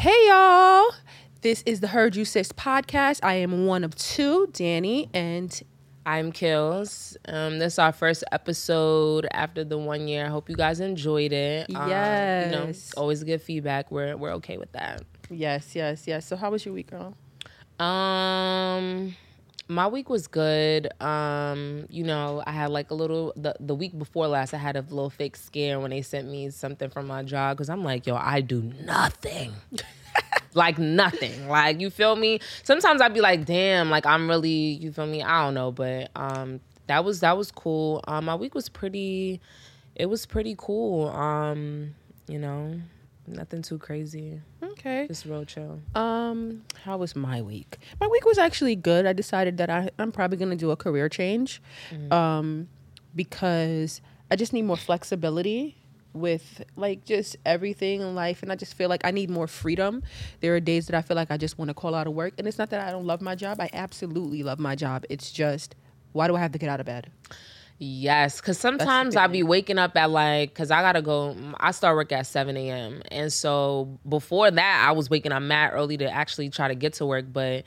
Hey y'all. This is the Heard You Sis podcast. I am one of two, Danny, and I'm Kills. Um, this is our first episode after the one year. I hope you guys enjoyed it. Um, you know, always good feedback. We're we're okay with that. yes, yes, yes. So how was your week, girl? Um, my week was good. Um, you know, I had like a little the the week before last. I had a little fake scare when they sent me something from my job because I'm like, yo, I do nothing. like nothing. Like you feel me? Sometimes I'd be like, damn, like I'm really, you feel me? I don't know, but um that was that was cool. Um my week was pretty it was pretty cool. Um, you know, nothing too crazy. Okay. Just real chill. Um, how was my week? My week was actually good. I decided that I, I'm probably gonna do a career change. Um, because I just need more flexibility with like just everything in life and I just feel like I need more freedom. There are days that I feel like I just want to call out of work and it's not that I don't love my job. I absolutely love my job. It's just why do I have to get out of bed? Yes, because sometimes big I be waking up at like, because I gotta go. Mm, I start work at seven a.m. and so before that, I was waking up mad early to actually try to get to work. But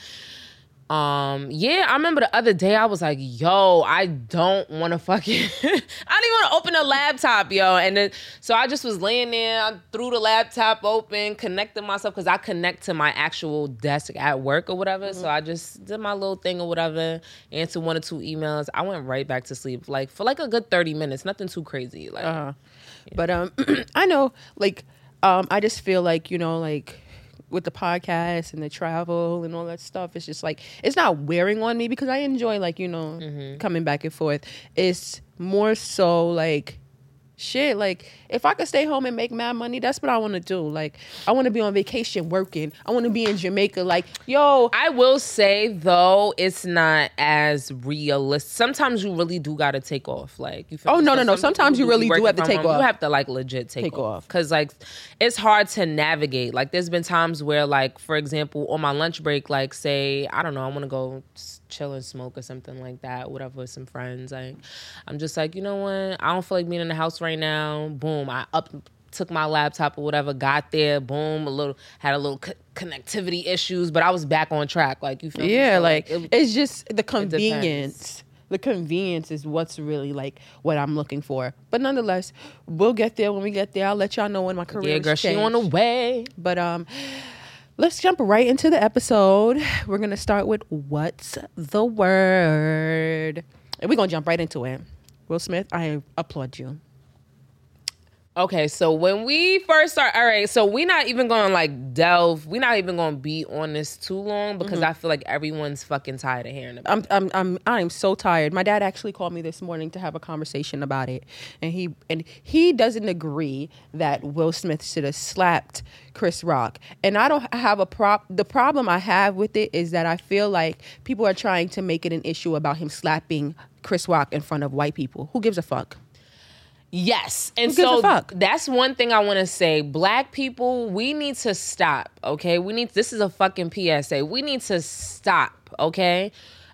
um, yeah, I remember the other day I was like, "Yo, I don't want to fucking, I don't even want to open a laptop, yo." And then so I just was laying there, I threw the laptop open, connected myself because I connect to my actual desk at work or whatever. So I just did my little thing or whatever, answered one or two emails. I went right back to sleep, like for like a good thirty minutes, nothing too crazy. Like, Uh-huh. But um, I know, like, um, I just feel like you know, like with the podcast and the travel and all that stuff, it's just like it's not wearing on me because I enjoy like you know mm-hmm. coming back and forth. It's more so like shit. Like if I could stay home and make mad money, that's what I want to do. Like I want to be on vacation working. I want to be in Jamaica. Like yo, I will say though, it's not as realistic. Sometimes you really do gotta take off. Like you. Feel Oh, no, no, no. Sometimes you really do have to take home. off. You have to like legit take, Take off because like it's hard to navigate. Like there's been times where like for example on my lunch break, like say I don't know, I want to go s- chill and smoke or something like that, whatever with some friends. Like I'm just like you know what, I don't feel like being in the house right now. Boom, I up took my laptop or whatever, got there, boom, a little had a little co- connectivity issues, but I was back on track. Like you feel me? Yeah, So, like it- it's just the convenience. The convenience is what's really like what I'm looking for. But nonetheless, we'll get there when we get there. I'll let y'all know when my career yeah, is girl, she on the way. But um, let's jump right into the episode. We're gonna start with what's the word, and we're gonna jump right into it. Will Smith, I applaud you. Okay, so when we first start, all right, so we're not even gonna like delve, we're not even gonna be on this too long because mm-hmm. I feel like everyone's fucking tired of hearing about it. I'm I'm I'm I'm so tired. My dad actually called me this morning to have a conversation about it, and he and he doesn't agree that Will Smith should have slapped Chris Rock. And I don't have a prop. The problem I have with it is that I feel like people are trying to make it an issue about him slapping Chris Rock in front of white people. Who gives a fuck? Yes. And Who gives a so that's one thing I want to say. Black people, we need to stop, okay? We need this is a fucking PSA. We need to stop, okay?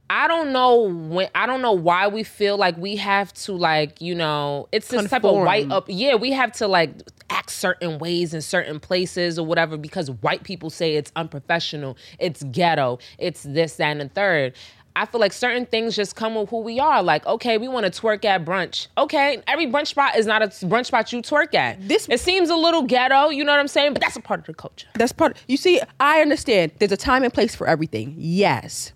I don't know when I don't know why we feel like we have to like, you know, it's this type of white up yeah, we have to like act certain ways in certain places or whatever because white people say it's unprofessional, it's ghetto, it's this, that, and the third. I feel like certain things just come with who we are. Like, okay, we want to twerk at brunch. Okay, every brunch spot is not a brunch spot you twerk at. This- it seems a little ghetto, you know what I'm saying? But that's a part of the culture. That's part. You see, I understand. There's a time and place for everything. Yes,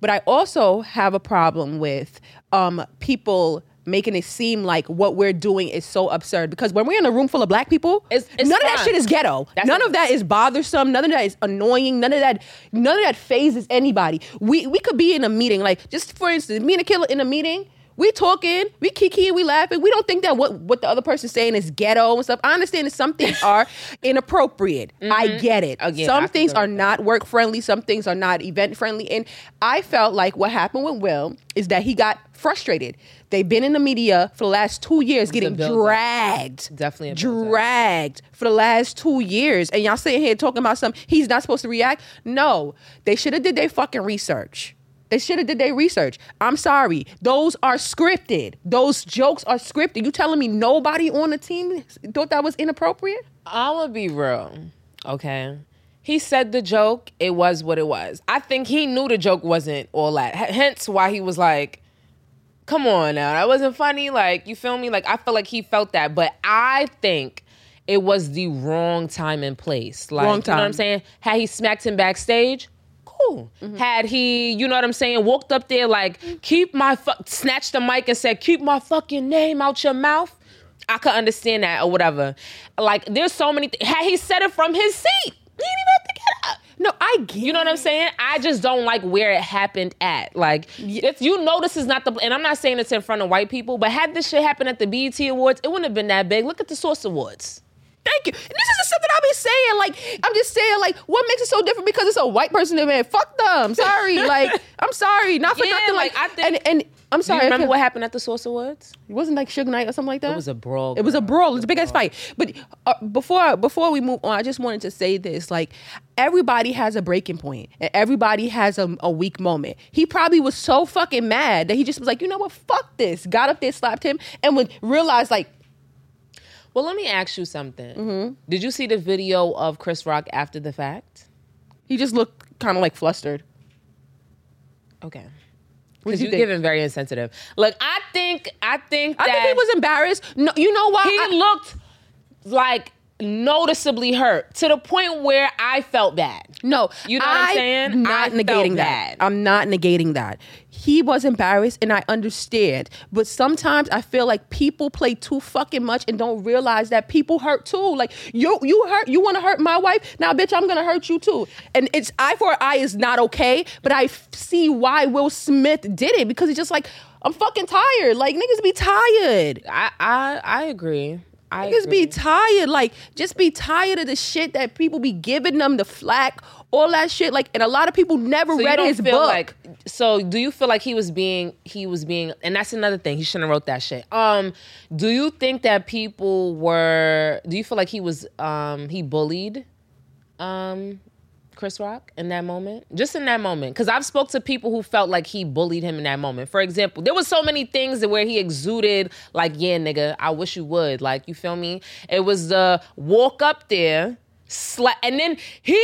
but I also have a problem with um, people making it seem like what we're doing is so absurd. Because when we're in a room full of black people, It's- it's none of that shit is ghetto. That's none of that is bothersome. None of that is annoying. None of that. None of that phases anybody. We we could be in a meeting. Like just for instance, me and a killer in a meeting. We talking, we kikiing, we laughing. We don't think that what, what the other person's saying is ghetto and stuff. I understand that some things are inappropriate. I get it. Again, some things are not work friendly. Some things are not event friendly. And I felt like what happened with Will is that he got frustrated. They've been in the media for the last two years getting dragged. Definitely dragged for the last two years. And y'all sitting here talking about something he's not supposed to react. No, they should have did their fucking research. They should have did their research. I'm sorry. Those are scripted. Those jokes are scripted. You telling me nobody on the team thought that was inappropriate? I'm gonna be real, okay? he said the joke. It was what it was. I think he knew the joke wasn't all that. H- hence why he was like, "Come on now, that wasn't funny." Like you feel me? Like I feel like he felt that, but I think it was the wrong time and place. Like Wrong you know what I'm saying? Had he smacked him backstage, cool. Mm-hmm. Had he, you know what I'm saying, walked up there like, keep my fuck, snatched the mic and said, keep my fucking name out your mouth. I could understand that or whatever. Like, there's so many. Th- had he said it from his seat, he didn't even have to get up. No, I get. You know what I'm saying? I just don't like where it happened at. Like, if you know this is not the, and I'm not saying it's in front of white people, but had this shit happened at the BET Awards, it wouldn't have been that big. Look at the Source Awards. Thank you. And this is something I've been saying. Like, I'm just saying, like, what makes it so different because it's a white person that man. Fuck them. Sorry. like, I'm sorry. Not for Yeah, nothing. Like, like, I think- and and I'm Do you sorry. remember what happened at the Source Awards? It wasn't like Suge Knight or something like that. It was a brawl. It was a girl. brawl. It's a big ass fight. But uh, before before we move on, I just wanted to say this: like everybody has a breaking point, and everybody has a, a weak moment. He probably was so fucking mad that he just was like, you know what, fuck this. Got up there, slapped him, and would realize like, Well, let me ask you something. Mm-hmm. Did you see the video of Chris Rock after the fact? he just looked kind of like flustered. Okay. Because you you're think? giving very insensitive. Look, I think, I think I that think he was embarrassed. No, you know why? he I- looked like noticeably hurt to the point where I felt bad. No, You know what I'm saying? Not I negating that. I'm not negating that. He was embarrassed, and I understand. But sometimes I feel like people play too fucking much and don't realize that people hurt too. Like you, you hurt. You want to hurt my wife? Now, bitch, I'm gonna hurt you too. And it's eye for eye is not okay. But I f- see why Will Smith did it because he's just like, I'm fucking tired. Like niggas be tired. I, I, I agree. I Niggas agree. be tired. Like, just be tired of the shit that people be giving them, the flack, all that shit. Like, and a lot of people never So read his book. like so do you feel like he was being he was being and that's another thing he shouldn't have wrote that shit um do you think that people were do you feel like he was um he bullied um chris rock in that moment? Just in that moment. Because i've spoke to people who felt like he bullied him in that moment. For example there was so many things where he exuded like yeah nigga i wish you would. Like you feel me? It was the walk up there Sla- and then he,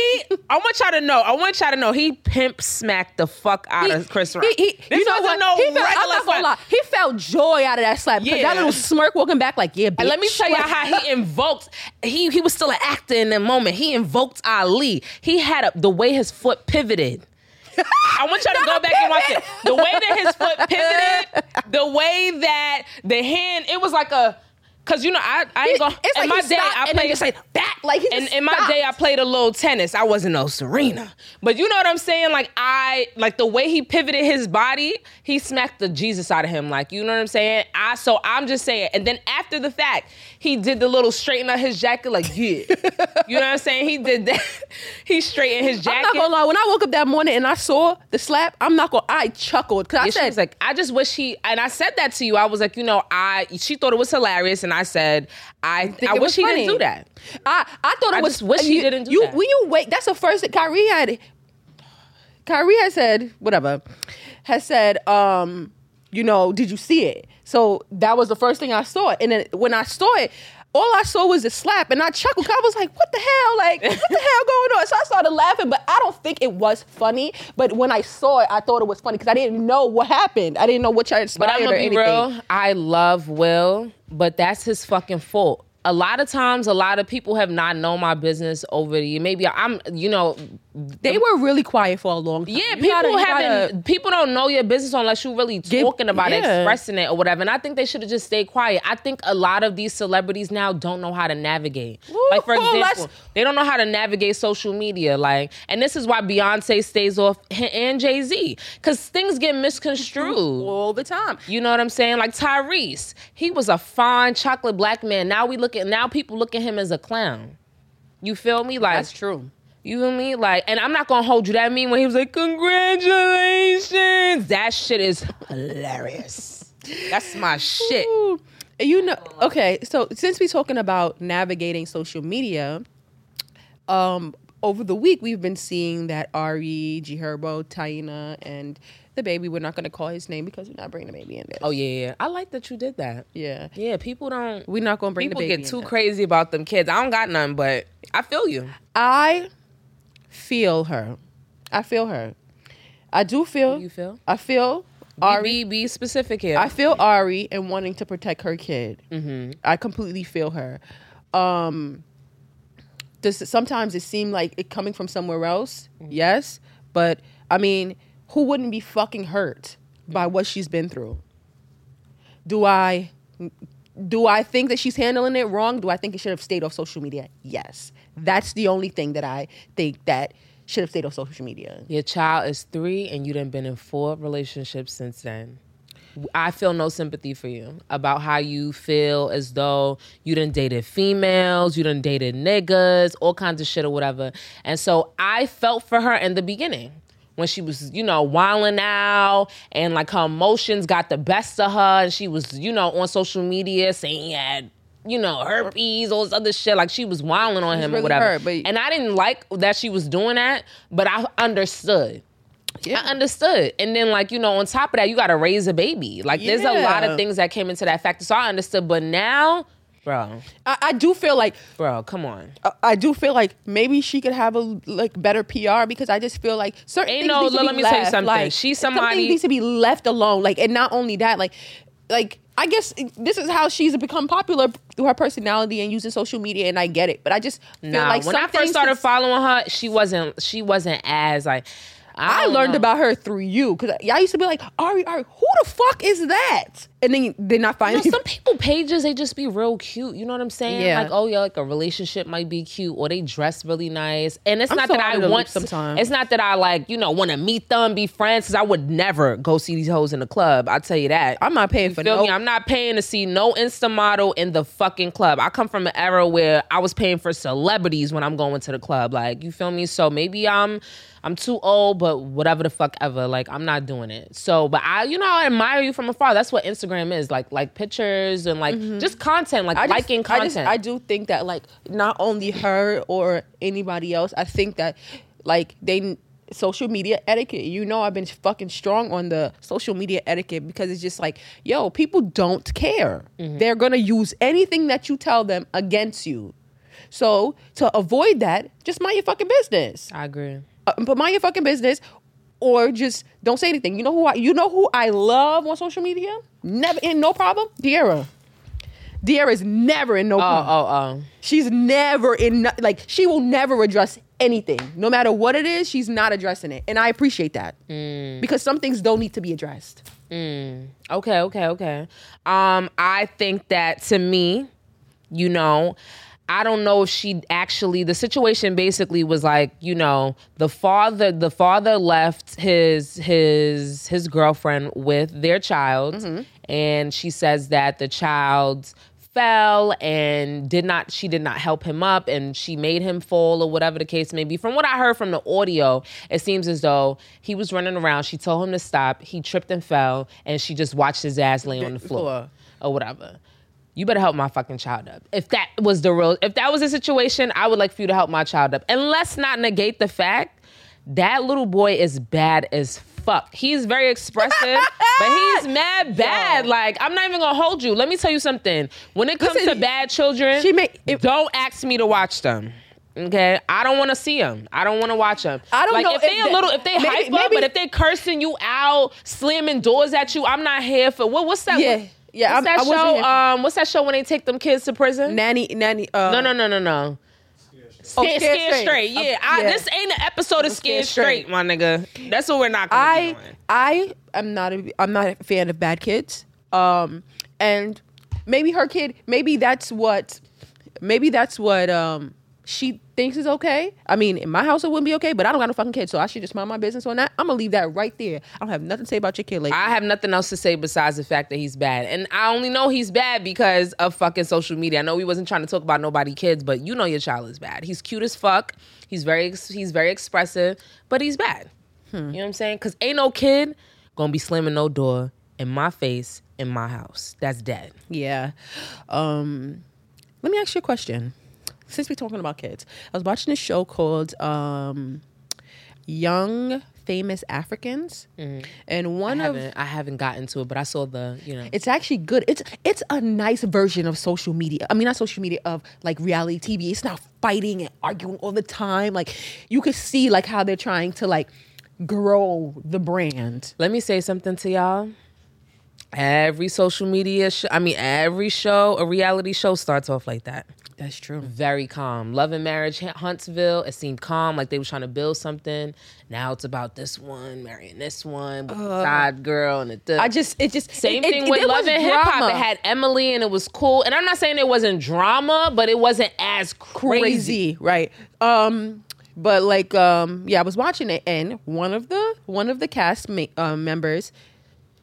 I want y'all to know. I want y'all to know he pimp smacked the fuck out He- of Chris Rock. He, he, This you know what? no he felt, I'm not gonna slap. lie. He felt joy out of that slap. Yeah. Yeah. That little smirk walking back, like, yeah, bitch. And let me tell y'all how he invoked. He he was still an actor in that moment. He invoked Ali. He had a, the way his foot pivoted. I want y'all to go back and watch it. The way that his foot pivoted, the way that the hand, it was like a. Cause you know I I ain't gonna. It's in like my day I and played just like back, like he and in my day I played a little tennis. I wasn't no Serena, but you know what I'm saying. Like I like the way he pivoted his body. He smacked the Jesus out of him. Like you know what I'm saying. I so I'm just saying. And then after the fact, he did the little straighten up his jacket. Like yeah, you know what I'm saying. He did that. he straightened his I'm jacket. not gonna lie. When I woke up that morning and I saw the slap, I'm not gonna. I chuckled because I Yeah, she said, was like, I just wish he and I said that to you. I was like, you know, I she thought it was hilarious, and I said, I think I wish he didn't do that. I, I thought it I was. wish he didn't do you, that. When you wait, that's the first that Kyrie had. Kyrie had said whatever, has said, um, you know, did you see it? So that was the first thing I saw, and then when I saw it. All I saw was a slap, and I chuckled. I was like, "What the hell? Like, what the hell going on?" So I started laughing, but I don't think it was funny. But when I saw it, I thought it was funny because I didn't know what happened. I didn't know what But inspired I'm or gonna be anything. real. I love Will, but that's his fucking fault. A lot of times, a lot of people have not known my business over the year. Maybe I'm, you know, They were really quiet for a long time. yeah. You People gotta- haven't. gotta- people don't know your business unless you're really Give- talking about it, expressing it, or whatever. And I think they should have just stayed quiet. I think a lot of these celebrities now don't know how to navigate. like for Ooh, example, they don't know how to navigate social media. Like, and this is why Beyonce stays off and Jay Z because things get misconstrued. all the time. You know what I'm saying? Like Tyrese, he was a fine chocolate black man. Now we look at now people look at him as a clown. You feel me? Like That's true. You feel me? Like, and I'm not gonna hold you. That mean when he was like, "Congratulations," that shit is hilarious. That's my shit. Ooh. You know, okay. So since we're talking about navigating social media, um, over the week we've been seeing that Ari, G Herbo, Taina, and the baby. We're not going to call his name because we're not bringing the baby in there. Oh yeah, yeah. I like that you did that. yeah. Yeah, people don't. We're not going to bring People the baby. get too crazy about them kids. I don't got none, but I feel you. I feel her. I feel her. I do feel. You feel? I feel Ari. Be, be specific here. I feel Ari and wanting to protect her kid. Mm-hmm. I completely feel her. Um, does sometimes it seem like it coming from somewhere else? Yes, but I mean, who wouldn't be fucking hurt by what she's been through? Do I? Do I think that she's handling it wrong? Do I think it should have stayed off social media? Yes. That's the only thing that I think that should have stayed off social media. Your child is three, and you done been in four relationships since then. I feel no sympathy for you about how you feel as though you done dated females, you done dated niggas, all kinds of shit or whatever. And so I felt for her in the beginning when she was, you know, wilding out and like her emotions got the best of her and she was, you know, on social media saying he had, you know, herpes, all this other shit. Like she was wilding on him or really whatever. hurt, but- and I didn't like that she was doing that, but I understood. Yeah. I understood. And then, like, you know, on top of that, you got to raise a baby. Like, there's a lot of things that came into that factor. So I understood. But now, bro, I, I do feel like bro, come on. I- I do feel like maybe she could have a like better PR because I just feel like certain Ain't things no- need to let be me tell you left. something. Like, She's somebody- needs to be left alone. Like, and not only that, like, like I guess this is how she's become popular through her personality and using social media, and I get it. But I just feel Nah, like when I first started following her, she wasn't. She wasn't as like. I, I learned know. about her through you because I used to be like, Ari, Ari, who the fuck is that? And then I You find know, some people pages they just be real cute. You know what I'm saying? Yeah. Like, oh yeah, like a relationship might be cute, or they dress really nice. And it's I'm not so that I want. sometimes. It's not that I like you know want to meet them, be friends. Because I would never go see these hoes in the club. I tell you that. I'm not paying for Feel no. me? I'm not paying to see no Insta model in the fucking club. I come from an era where I was paying for celebrities when I'm going to the club. Like, you feel me? So maybe I'm I'm too old, but whatever the fuck ever. Like, I'm not doing it. So, but I, you know, I admire you from afar. That's what Instagram is. Like, like pictures and like just content, like Mm-hmm. I just- liking I, content. just, I do think that like not only her or anybody else, I think that like they social media etiquette. You know, I've been fucking strong on the social media etiquette because it's just like, yo, people don't care. Mm-hmm. They're gonna use anything that you tell them against you. So to avoid that, just mind your fucking business. I agree. Uh, but mind your fucking business, or just don't say anything. You know who I, you know who I love on social media? Never in no problem. Ciara. Ciara is never in no Oh, problem. oh, oh. oh. She's never in no- like she will never address anything, no matter what it is. She's not addressing it, and I appreciate that because some things don't need to be addressed. Okay, okay, okay. Um, I think that to me, you know, I don't know if she actually the situation basically was like, you know, the father the father left his his his girlfriend with their child. Mm-hmm. And she says that the child fell and did not she did not help him up and she made him fall or whatever the case may be. From what i heard from the audio it seems as though he was running around. She told him to stop. He tripped and fell and she just watched his ass lay on the floor. Floor. or whatever you better help my fucking child up if that was the real if that was the situation i would like for you to help my child up and let's not negate the fact that little boy is bad as fuck. He's very expressive, but he's mad bad. Like, I'm not even gonna hold you. Let me tell you something. When it comes Listen, to bad children, she may- if- don't ask me to watch them. Okay, I don't want to see them. I don't want to watch them. I don't like, know if they if a little, if they maybe- hype up, but if they cursing you out, slamming doors at you, I'm not here for. What? What's that? Yeah, yeah, What's I'm- that I show? here Um, what's that show when they take them kids to prison? Nanny, nanny. Uh, No, no, no, no, no. Oh, Scared, Scared scared Straight. straight. Yeah, Uh, I, yeah. this ain't an episode of Scared, Scared straight. Straight. my nigga. That's what we're not gonna I. I am not a I'm not a fan of bad kids. Um and maybe her kid maybe that's what maybe that's what um she thinks is okay. I mean, in my house it wouldn't be okay, but I don't got no fucking kids, so I should just mind my business on that. I'm gonna leave that right there. I don't have nothing to say about your kid later. I have nothing else to say besides the fact that he's bad. And I only know he's bad because of fucking social media. I know we wasn't trying to talk about nobody kids, but you know your child is bad. He's cute as fuck. He's very he's very expressive, but he's bad. You know what I'm saying? Cuz ain't no kid to be slamming no door in my face in my house. That's dead. Yeah. Um, let me ask you a question. Since we're talking about kids, I was watching a show called um, Young famous Africans, and one I of I haven't gotten to it, but I saw the, you know. it's actually good. It's it's a nice version of social media. I mean, not social media of like reality TV. It's not fighting and arguing all the time. Like you could see like how they're trying to like grow the brand. Let me say something to y'all. Every social media, sh- I mean, every show, a reality show starts off like that. That's true. Very calm. Love and Marriage, Huntsville. It seemed calm, like they were trying to build something. Now it's about this one marrying this one, with the side girl and the. the- I just it just Same it- it- thing with there Love and Hip Hop. It had Emily and it was cool. And I'm not saying it wasn't drama, but it wasn't as crazy. crazy, right? Um, but like, um, yeah, I was watching it, and one of the one of the cast ma- uh, members,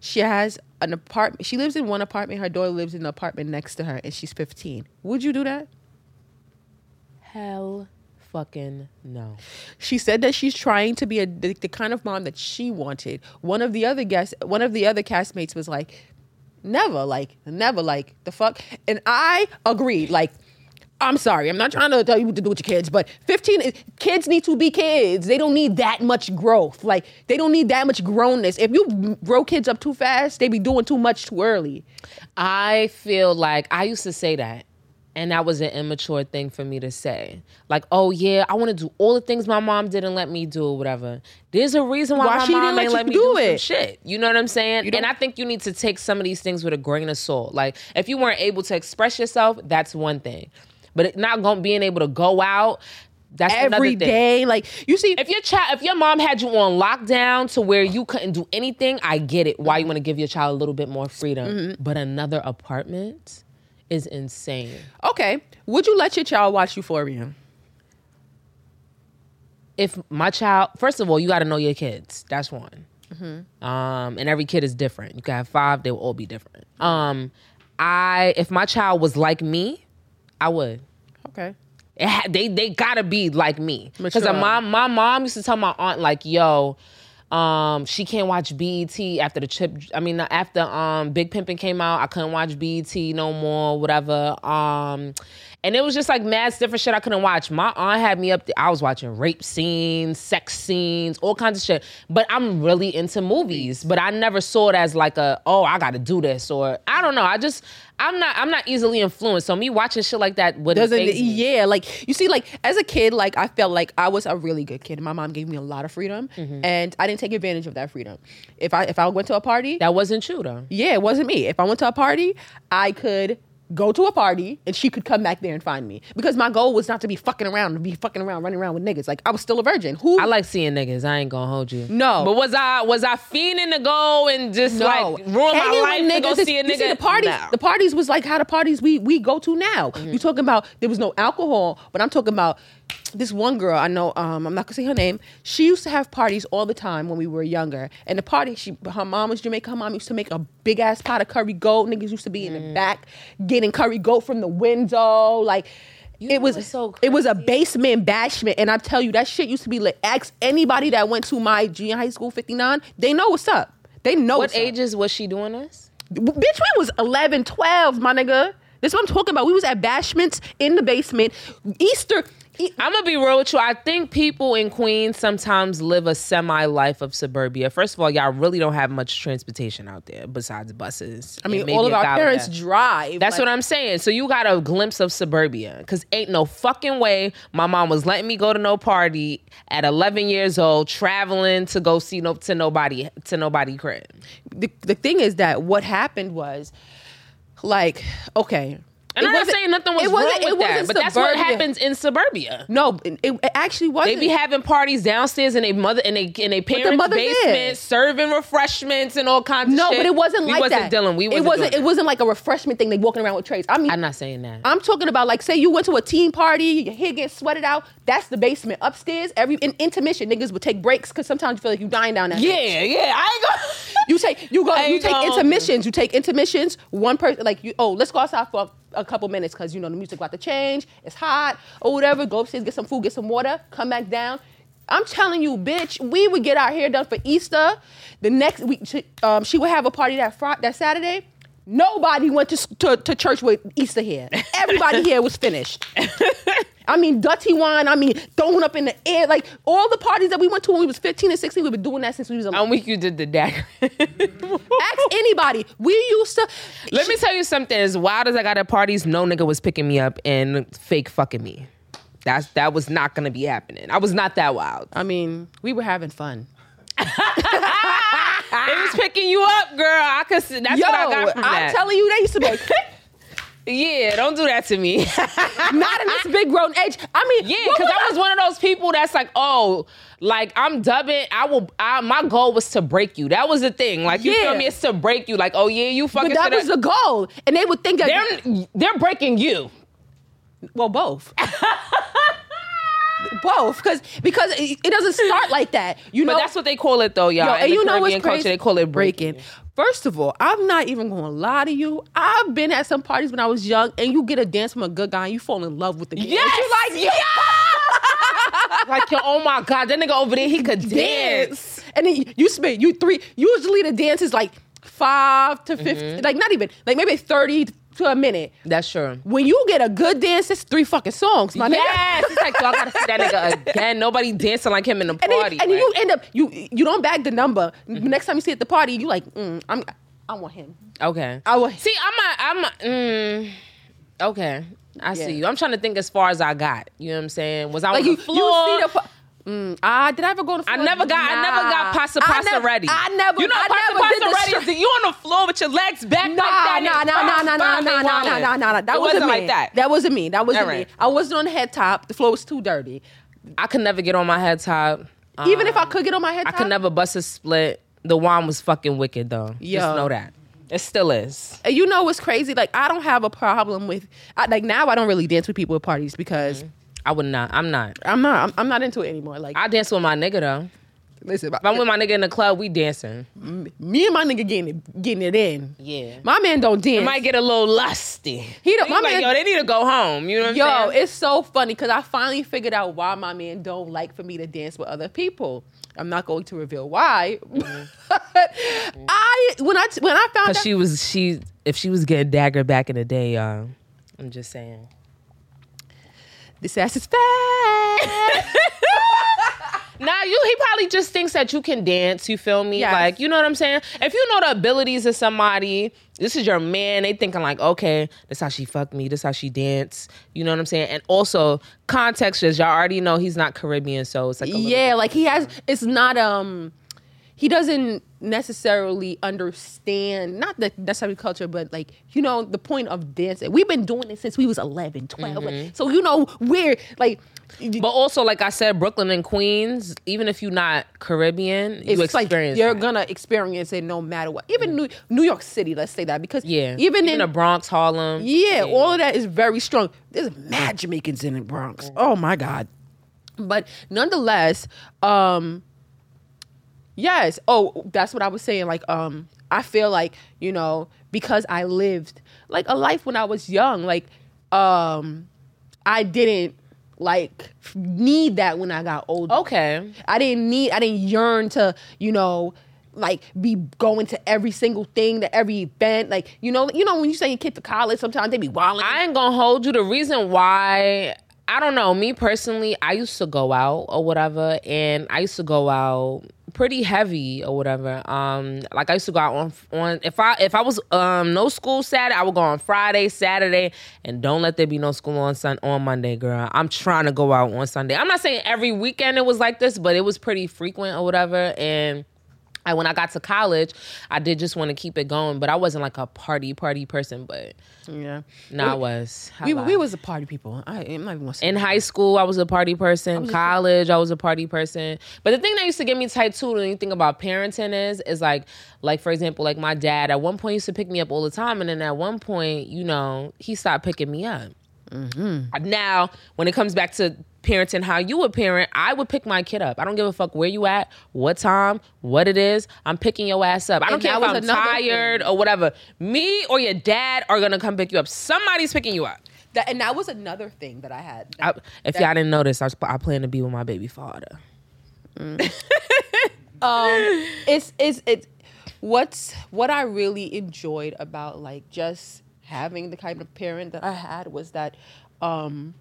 she has an apartment. She lives in one apartment. Her daughter lives in the apartment next to her, and she's 15. Would you do that? Hell fucking no. She said that she's trying to be a the, the kind of mom that she wanted. One of the other guests, one of the other castmates was like, "Never, like, never, like the fuck." And I agreed. Like, I'm sorry, I'm not trying to tell you what to do with your kids, but 15 is- kids need to be kids. They don't need that much growth. Like, they don't need that much grownness. If you grow kids up too fast, they be doing too much too early. I feel like I used to say that. And that was an immature thing for me to say. Like, oh yeah, I want to do all the things my mom didn't let me do or whatever. There's a reason why, Why my she didn't mom let let me do do, some it? shit. You know what I'm saying? And I think you need to take some of these things with a grain of salt. Like, if you weren't able to express yourself, that's one thing. But it not going being able to go out, that's another Every day, like you see, If your child, if your mom had you on lockdown to where you couldn't do anything, I get it. Why you want to give your child a little bit more freedom? Mm-hmm. But another apartment is insane. okay, would you let your child watch Euphoria? If my child, first of all, you got to know your kids. That's one. Mm-hmm. Um, and every kid is different. You can have five; they will all be different. Um, I, if my child was like me, I would. Okay. It ha- they they gotta be like me because my my mom used to tell my aunt like, "Yo, um, she can't watch BET after the chip. I mean, after um Big Pimpin' came out, I couldn't watch BET no more, whatever. Um, and it was just like mad different shit I couldn't watch. My aunt had me up. There, I was watching rape scenes, sex scenes, all kinds of shit. But I'm really into movies. But I never saw it as like a oh I got to do this or I don't know. I just I'm not I'm not easily influenced. So me watching shit like that wouldn't doesn't yeah like you see like as a kid like i felt like i was a really good kid my mom gave me a lot of freedom Mm-hmm. and i didn't take advantage of that freedom if i if i went to a party That wasn't true though. yeah it wasn't me if i went to a party i could go to a party and she could come back there and find me because my goal was not to be fucking around to be fucking around running around with niggas like i was still a virgin who I like seeing niggas. I ain't gonna hold you. No. but was I was I fiending to go and just like ruin my Hanging life with to go see a nigga? the parties, No. the parties was like how the parties we we go to now. Mm-hmm. You talking about there was no alcohol, but I'm talking about this one girl I know. Um, I'm not gonna say her name. She used to have parties all the time when we were younger. And the party, she her mom was Jamaican. Her mom used to make a big ass pot of curry goat. Niggas used to be in Mm. the back getting curry goat from the window, like. You it was so it was a basement bashment, and I tell you that shit used to be like. Ask anybody that went to my junior high school fifty nine, they know what's up. They know What what's up. ages was she doing this? Bitch, we was 11, 12, my nigga. That's what I'm talking about. We was at bashments in the basement. Easter. I'm gonna be real with you. I think people in Queens sometimes live a semi life of suburbia. First of all, y'all really don't have much transportation out there besides buses. I mean, all of our parents drive. That's Like, what I'm saying. So you got a glimpse of suburbia because ain't no fucking way my mom was letting me go to no party at 11 years old, traveling to go see no to nobody to nobody crib. The, the thing is that what happened was, like, okay. And it I'm not saying nothing was it wasn't- with it that, wasn't but that's what happens in suburbia. No, it, it actually wasn't. They be having parties downstairs in a mother in a in a parents' mother's basement, there. serving refreshments and all kinds of no, but it wasn't we like wasn't that. Dealing, we it wasn't. wasn't. doing It wasn't like a refreshment thing. They walking around with trays. I mean, I'm not saying that. I'm talking about like say you went to a team party, your hair gets sweated out. That's the basement. Upstairs, every in intermission, niggas would take breaks because sometimes you feel like you dying down there. yeah, yeah. I ain't gonna. You take you go you take gonna- intermissions. You take intermissions. One person like you. Oh, let's go outside for a, couple minutes because you know the music about to change. It's hot or whatever. Go upstairs, get some food, get some water. Come back down. I'm telling you, bitch. We would get our hair done for Easter. The next week, she, um, she would have a party that Friday, that Saturday. Nobody went to, to to church with Easter hair. Everybody here was finished. I mean, dirty wine. I mean, throwing up in the air. Like all the parties that we went to when we was 15 and 16, we've been doing that since we was. I'm week you did the dagger. Ask anybody. We used to. Let me tell you something. As wild as I got at parties, no nigga was picking me up and fake fucking me. That's that was not gonna be happening. I was not that wild. I mean, we were having fun. They was picking you up, girl. I could. see- That's Yo, what I got from I'm that. telling you, they used to be like, yeah, don't do that to me. not in this big grown age. I mean, Yeah, because I was one of those people that's like, oh, like I'm dubbing. I will. I, my goal was to break you. That was the thing. Like you Yeah. feel me? It's to break you. Like oh yeah, you fucking. But that was the goal, and they would think that. they're they're breaking you. well, both. both, because because it, it doesn't start like that. You know, But that's what they call it though, y'all. Yo, and you know what's crazy? culture, they call it breaking. breaking. First of all, I'm not even going to lie to you. I've been at some parties when I was young, and you get a dance from a good guy, and you fall in love with the dance. Yes! you like like yo, oh my god, that nigga over there, he could dance. dance, and then you, spend you three. Usually the dance is like five to 50 Mm-hmm. like not even like maybe thirty to a minute. That's true. When you get a good dance, it's three fucking songs, my nigga. Yes, it's like I gotta see that nigga again. Nobody dancing like him in the And then, party. and then like- you end up you you don't bag the number. Next time you see at the party, you like, mm, I'm I want him. okay. I want See, I'm a, I'm a, mm, okay. I Yeah. see you. I'm trying to think as far as I got. You know what I'm saying? Was I like on you, the floor? you see the. Mm, ah, did I ever go to? I floor? never got. I never got Nah. pasta I pasta never- ready. I never. You know, I pasta pasta ready stri- is that you on the floor with your legs back Nah, like that. nah, nah, nah, nah, nah, nah, nah, nah, nah, nah, nah. That it wasn't, wasn't me. like that. That wasn't me. That wasn't All me. I wasn't on the head top. The floor was too dirty. I could never get on my head top. Even if I Um, could get on my head top? I could never bust a split. The wine was fucking wicked though. Yo. Just know that. It still is. And you know what's crazy? Like I don't have a problem with. I, like now, I don't really dance with people at parties because I would not. I'm not. I'm not. I'm, I'm not into it anymore. Like I dance with my nigga though. listen, If I'm with my nigga in the club, we dancing. me and my nigga getting it, getting it in. Yeah. My man don't dance. It might get a little lusty. He don't- He my like, man- yo, they need to go home. You know what Yo, I'm saying? Yo, it's so funny because I finally figured out why my man don't like for me to dance with other people. I'm not going to reveal why. But mm-hmm. I when I when I found out she was she if she was getting dagger back in the day, y'all. I'm just saying. This ass is fat. Nah, you he probably just thinks that you can dance, you feel me? Yes. Like, you know what I'm saying? If you know the abilities of somebody, this is your man, they thinking like, okay, this how she fucked me, this how she dance. You know what I'm saying? And also context just y'all already know he's not Caribbean, so it's like a yeah, like he has. It's not um. He doesn't necessarily understand not the necessarily culture, but like you know the point of dancing. We've been doing it since we was 11, 12. like, so you know we're like. But also, like I said, Brooklyn and Queens, even if you're not Caribbean, you it's like experience you're that. gonna experience it no matter what. Even mm-hmm. New, New York City, let's say that because yeah. even, in the Bronx, Harlem. yeah, all of that is very strong. There's mad Jamaicans in the Bronx. Mm-hmm. Oh my god! But nonetheless, um, yes. Oh, that's what I was saying. Like, um, I feel like you know because I lived like a life when I was young. Like, um, I didn't like need that when I got older. Okay. I didn't need, I didn't yearn to, you know, like be going to every single thing, to every event. Like, you know, you know, when you send your kid to college, sometimes they be wilding. I ain't gonna hold you. The reason why I don't know, me personally, I used to go out or whatever, and I used to go out pretty heavy or whatever. Um, like I used to go out on on if I if I was um no school Saturday, I would go on Friday, Saturday, and don't let there be no school on Sun on Monday, girl. I'm trying to go out on Sunday. I'm not saying every weekend it was like this, but it was pretty frequent or whatever, and. I, when I got to college, I did just want to keep it going, but I wasn't like a party party person. But yeah. no, I was. I We, we was a party people. I, I'm not even gonna say In high school, I was a party person. just- College, I was a party person. But the thing that used to get me tight too, when you think about parenting, is is like, like for example, like my dad at one point used to pick me up all the time, and then at one point, you know, he stopped picking me up. Mm-hmm. Now, when it comes back to parenting, how you would parent, I would pick my kid up. I don't give a fuck where you at, what time, what it is. I'm picking your ass up. I don't and care if I'm tired or whatever. Me or your dad are gonna come pick you up. Somebody's picking you up. that, and that was another thing that I had. I, if That- y'all didn't notice, I, was, I plan to be with my baby father. it's it's it's what's what I really enjoyed about like just having the kind of parent that I had was that um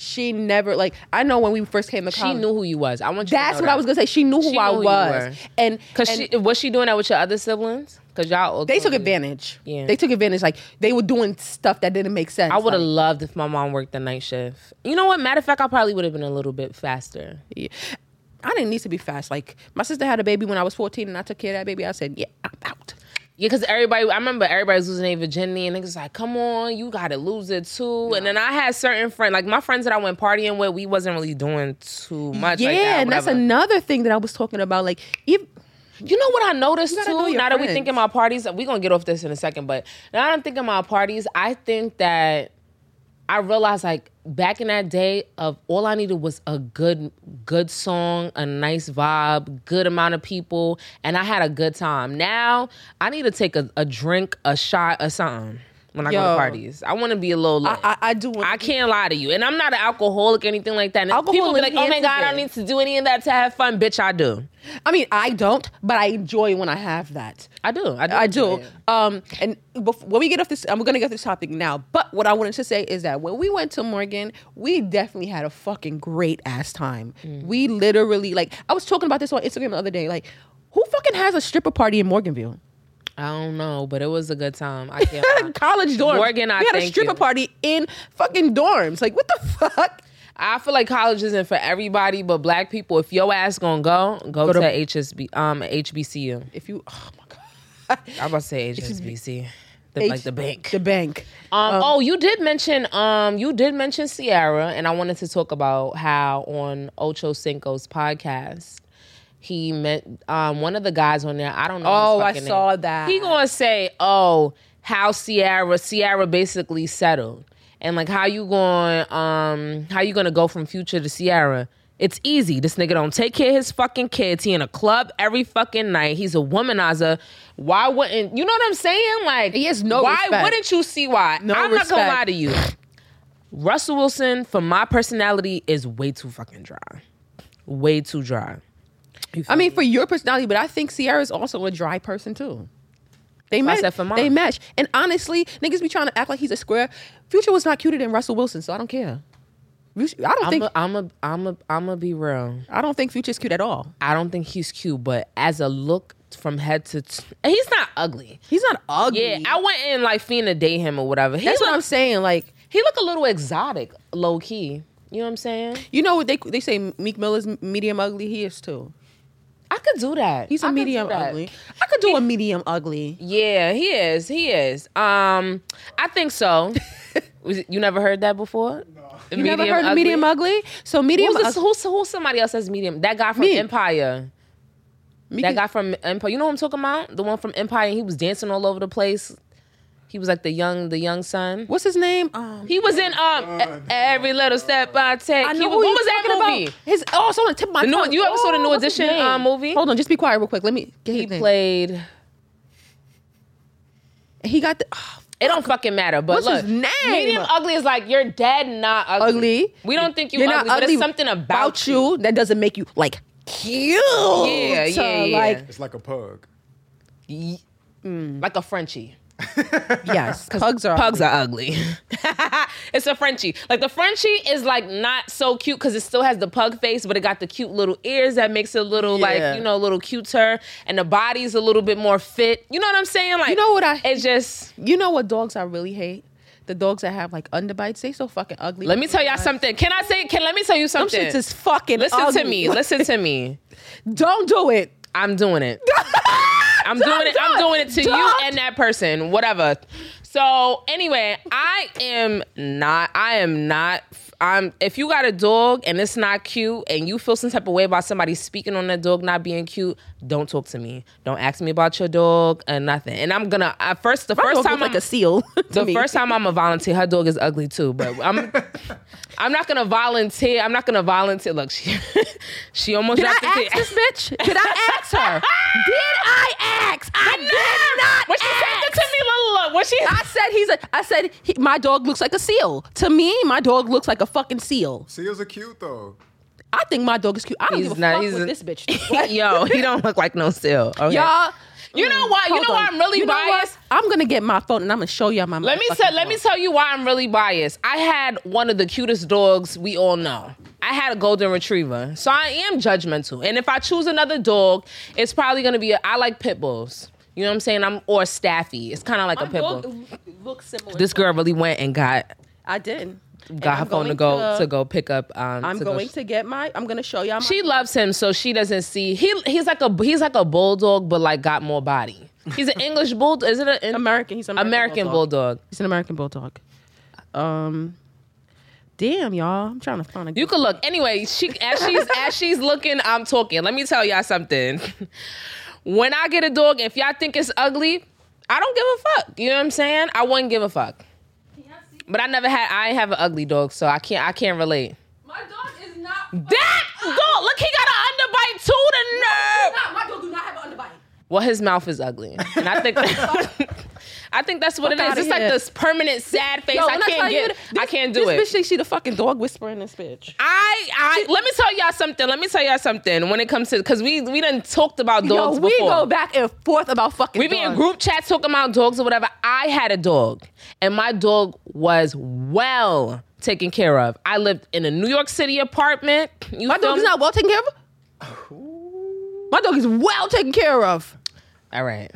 she never like. I know when we first came to She knew who you was. I want you. That's to know what I was gonna say. She knew who She I knew who was, were. and Cause she was she doing that with your other siblings? Cause y'all. they took advantage. Yeah. they took advantage. Like they were doing stuff that didn't make sense. I would have Like, loved if my mom worked the night shift. You know what? Matter of fact, I probably would have been a little bit faster. yeah. I didn't need to be fast. Like my sister had a baby when I was fourteen, and I took care of that baby. I said, "Yeah, I'm out." Yeah, because everybody, I remember everybody was losing their virginity, and niggas like, "Come on, you got to lose it too." And then I had certain friends, like my friends that I went partying with, we wasn't really doing too much. yeah, like that, and that's another thing that I was talking about. Like, if You know what I noticed gotta know too? Now that we friends. thinking about parties, we're gonna get off this in a second. But now that I'm thinking about parties, I think that I realized like back in that day of all I needed was a good good song, a nice vibe, good amount of people, and I had a good time. Now I need to take a, a drink, a shot, or something when I go to parties. I want to be a little. Lit. I, I, I do, want I can't lie to you, and I'm not an alcoholic or anything like that. And Alcohol people be like, "Oh my god, I don't need to do any of that to have fun." Bitch, I do. I mean, I don't, but I enjoy when I have that. I do. I do. I do. Um, and bef- when we get off this, I'm gonna get off this topic now. But what I wanted to say is that when we went to Morgan, we definitely had a fucking great ass time. Mm. We literally, like, I was talking about this on Instagram the other day. Like, who fucking has a stripper party in Morganville? I don't know, but it was a good time. I can't. College dorms. Morgan, I we had a stripper you. party in fucking dorms. Like, what the fuck? I feel like college isn't for everybody, but black people. If your ass gonna go, go, Go to, to- HSB, um, HBCU. If you, oh my god, I'm about to say HSBC, the, H- like the bank. the bank. Um, oh, you did mention um you did mention Ciara, and I wanted to talk about how on Ocho Cinco's podcast he met um one of the guys on there. I don't know. Oh, I saw name. that. He gonna say, "Oh, how Ciara Ciara basically settled, and like how you going um how you gonna go from Future to Ciara." It's easy. This nigga don't take care of his fucking kids. He in a club every fucking night. He's a womanizer. Why wouldn't you know what I'm saying? Like He has no Why respect. wouldn't you see why? No I'm not gonna lie to you. Russell Wilson, for my personality, is way too fucking dry. Way too dry. You I mean, me? for your personality, but I think Ciara's also a dry person too. They I match. said for mine. They match. And honestly, niggas be trying to act like he's a square. Future was not cuter than Russell Wilson, so I don't care. I don't I'm think. a, I'm a, I'm a, I'm gonna be real. I don't think Future's cute at all. I don't think he's cute, but as a look from head to, t- he's not ugly. He's not ugly. Yeah, I went in like fiend to date him or whatever. He That's what I'm saying. Like, he look a little exotic, low key. You know what I'm saying? you know what they they say? Meek Mill's medium ugly. He is too. I could do that. He's a a medium ugly. I could do a medium ugly. Yeah, he is. He is. Um, I think so. You never heard that before? No. You never heard of medium ugly? So medium Who's, this, who's, who's somebody else that's medium? That guy from Me. Empire. That guy from Empire. You know what I'm talking about? The one from Empire. He was dancing all over the place. He was like the young, the young son. What's his name? Um, He was in um E- every little step I take. I He was, who what you're was that talking movie? About. His oh, it's on the tip of my The new- tongue. you ever saw the Oh, New Edition, name? uh, movie? Hold on, just be quiet real quick. Let me get He his name. played. He got the. oh, It don't fucking matter. But What's look, his name? medium ugly is like you're dead, not ugly. ugly. We don't think you You're ugly, not but it's something about, you. that doesn't make you like cute. Yeah, yeah, yeah. Like It's like a pug. like a Frenchie. yes, pugs are Pugs are ugly. it's a Frenchie. Like the Frenchie is like not so cute because it still has the pug face, but it got the cute little ears that makes it a little Yeah. like you know a little cuter, and the body's a little bit more fit. You know what I'm saying? Like You know what I- It's just. You know what dogs I really hate? The dogs that have like underbites. They so fucking ugly. Let me tell y'all something. Can I say? Can let me tell you Them something? shits is fucking. Listen ugly. to me. Listen to me. Don't do it. I'm doing it. I'm doing it. I'm doing it to you and that person, whatever. So anyway, I am not. I am not. I'm. If you got a dog and it's not cute, and you feel some type of way about somebody speaking on that dog not being cute, don't talk to me. Don't ask me about your dog and nothing. And I'm gonna. I first the My first dog time like I'm, a seal. to the me. first time I'm a volunteer, her dog is ugly too. But I'm, I'm not gonna volunteer. I'm not gonna volunteer. Look, she, she almost Did I the ask this bitch? Did I ask her? Did I ask? I did not. When she said it to me, look, look, when she, I said he's a. I said he, my dog looks like a seal. To me, my dog looks like a fucking seal. Seals are cute though. I think my dog is cute. I don't He's give a not- fuck he's what a- this bitch. thinks. yo, he don't look like no seal. Okay. Y'all, You know why? You Hold know why. I'm really You know what? biased? I'm gonna get my phone and I'm gonna show y'all my. Let me motherfucking tell let me tell you why I'm really biased. I had one of the cutest dogs we all know. I had a golden retriever, so I am judgmental. And if I choose another dog, it's probably gonna be a, I like pit bulls. You know what I'm saying? I'm or Staffy. It's kind of like a pit bull. looks similar. This girl really went and got I did. Got her phone to going go to, go pick up. Um, I'm to go going to get my. I'm gonna show y'all. My, She loves him, so she doesn't see. He he's like a he's like a bulldog, but like got more body. He's an English bulldog. Is it an American. He's an American bulldog? He's an American bulldog. Um, damn y'all. I'm trying to find a. You could look anyway. She as she's as she's looking, I'm talking. Let me tell y'all something. When I get a dog, if y'all think it's ugly, I don't give a fuck. You know what I'm saying? I wouldn't give a fuck. But I never had. I ain't have an ugly dog, so I can't. I can't relate. my dog is not. That dog, look, he got an underbite too. The nerve. my dog do not have an underbite. Well, his mouth is ugly, and I think I think that's what Fuck it is. It's like this permanent sad face. Yo, I can't get. that- I can't do this it. Bitch, think she the fucking dog whisperer in this bitch. I, I let me tell y'all something. Let me tell y'all something. When it comes to, because we we done talked about Yo, dogs we before. go back and forth about fucking. we be in group chats talking about dogs or whatever. I had a dog, and my dog was well taken care of. I lived in a New York City apartment. You My dog is not well taken care of. My dog is well taken care of. All right.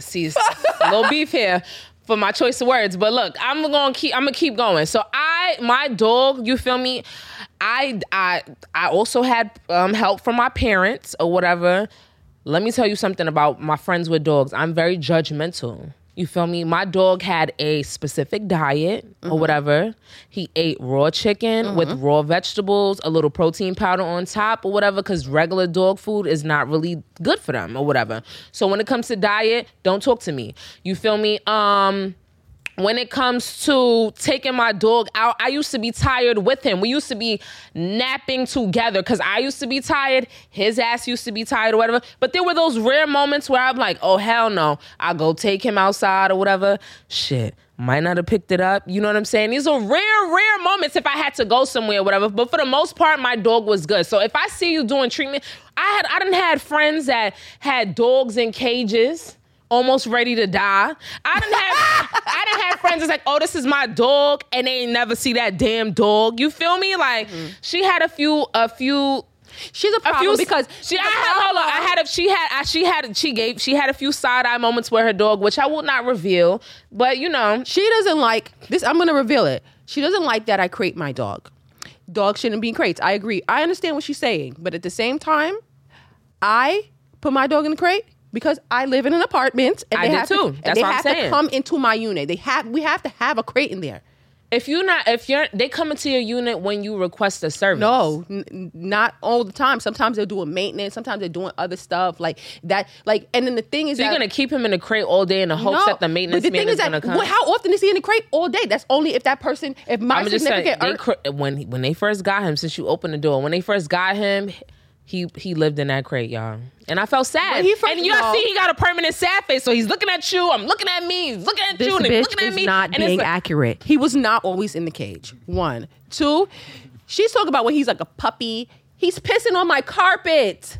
See, a little beef here for my choice of words, but look, I'm gonna keep. I'm gonna keep going. So I, my dog, you feel me? I, I, I also had um, help from my parents or whatever. Let me tell you something about my friends with dogs. I'm very judgmental. You feel me? My dog had a specific diet or whatever. He ate raw chicken with raw vegetables, a little protein powder on top or whatever, because regular dog food is not really good for them or whatever. So when it comes to diet, don't talk to me. You feel me? Um, when it comes to taking my dog out, I used to be tired with him. We used to be napping together because I used to be tired. His ass used to be tired or whatever. But there were those rare moments where I'm like, oh, hell no. I'll go take him outside or whatever. Shit. Might not have picked it up. You know what I'm saying? These are rare, rare moments if I had to go somewhere or whatever. But for the most part, my dog was good. So if I see you doing treatment, I had I didn't had friends that had dogs in cages almost ready to die. I didn't have I didn't have friends that's like, oh, this is my dog, and they never see that damn dog. You feel me? Like mm-hmm. she had a few a few She's a a problem few because she I had hold on, I had a she had I, she had she gave she had a few side eye moments with her dog, which I will not reveal, but you know. She doesn't like this. I'm gonna reveal it. She doesn't like that I crate my dog. Dogs shouldn't be in crates. I agree. I understand what she's saying, but at the same time, I put my dog in the crate because I live in an apartment and I they have too. to, That's they what I'm have saying. to come into my unit. They have we have to have a crate in there. If you're not, if you're, they come into your unit when you request a service. No, n- not all the time. Sometimes they're doing maintenance. Sometimes they're doing other stuff like that. Like, and then the thing is So you're gonna keep him in the crate all day in the hopes that the maintenance but the man thing is, is that gonna come. how often is he in the crate all day? That's only if that person, if my I'm just saying, significant, they, when when they first got him, since you opened the door, when they first got him, he he lived in that crate, y'all, and I felt sad. When he first- and you no. see, he got a permanent sad face, so he's looking at you. I'm looking at me. He's looking at this you, and he's looking at me. not being like- accurate. He was not always in the cage. One, two. She's talking about when he's like a puppy. He's pissing on my carpet.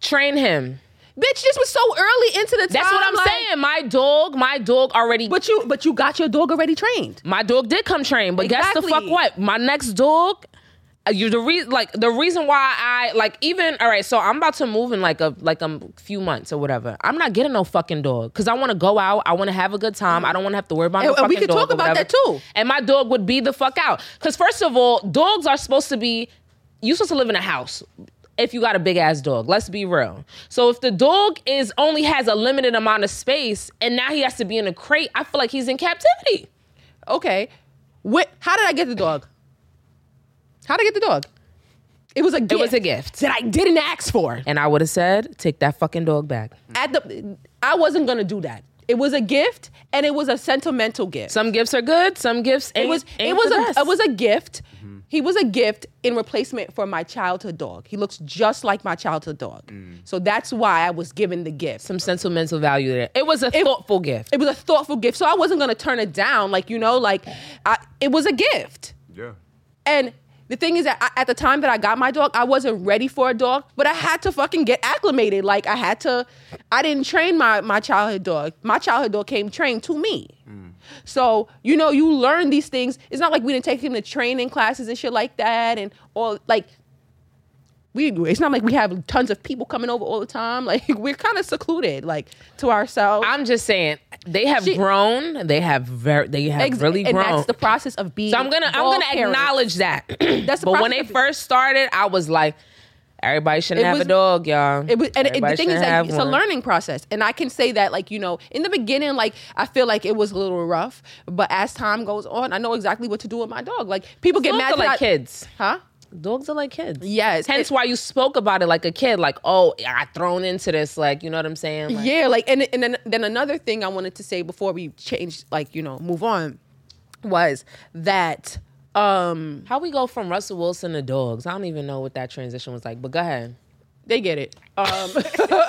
Train him. Bitch, this was so early into the time. That's what I'm timeline. saying. My dog, my dog already. But you, but you got your dog already trained. my dog did come train, but guess the fuck what? My next dog. Uh, You the reason like the reason why I like even all right. So I'm about to move in like a like a few months or whatever. I'm not getting no fucking dog because I want to go out. I want to have a good time. I don't want to have to worry about no And- and we could dog talk about whatever. that too. And my dog would be the fuck out because first of all, dogs are supposed to be you supposed to live in a house. If you got a big ass dog, let's be real. So if the dog is only has a limited amount of space and now he has to be in a crate, I feel like he's in captivity. Okay. What? How did I get the dog? How did I get the dog? It was a gift. It was a gift. that I didn't ask for. And I would have said, take that fucking dog back. At the, I wasn't gonna do that. It was a gift, and it was a sentimental gift. Some gifts are good, some gifts ain't, it was ain't it was a best. it was a gift. Mm-hmm. He was a gift in replacement for my childhood dog. He looks just like my childhood dog. Mm. So that's why I was given the gift. some sentimental value there. It was a thoughtful gift. It was a thoughtful gift. So I wasn't gonna turn it down. Like, you know, like I, it was a gift. Yeah. And the thing is that I, at the time that I got my dog, I wasn't ready for a dog, but I had to fucking get acclimated. Like I had to. I didn't train my my childhood dog. My childhood dog came trained to me. So you know, you learn these things. It's not like we didn't take him to training classes and shit like that, and all like we. It's not like we have tons of people coming over all the time. Like we're kind of secluded, like to ourselves. I'm just saying they have She- grown. They have very. They have Ex- really and grown. that's the process of being. so I'm gonna I'm gonna parents. acknowledge that. That's the but when they first started, I was like, everybody shouldn't It have was- a dog, y'all. It was, and it, the thing is that it's a learning process, and I can say that, like you know, in the beginning, like I feel like it was a little rough, but as time goes on, I know exactly what to do with my dog. Like people get mad like I- kids. huh? Dogs are like kids. Yes, Hence it- why you spoke about it like a kid, like, oh, I got thrown into this, like, you know what I'm saying? Like, yeah, like and and then, then another thing I wanted to say before we change, like you know, move on, was that um How we go from Russell Wilson to dogs? I don't even know what that transition was like, but go ahead. they get it. Um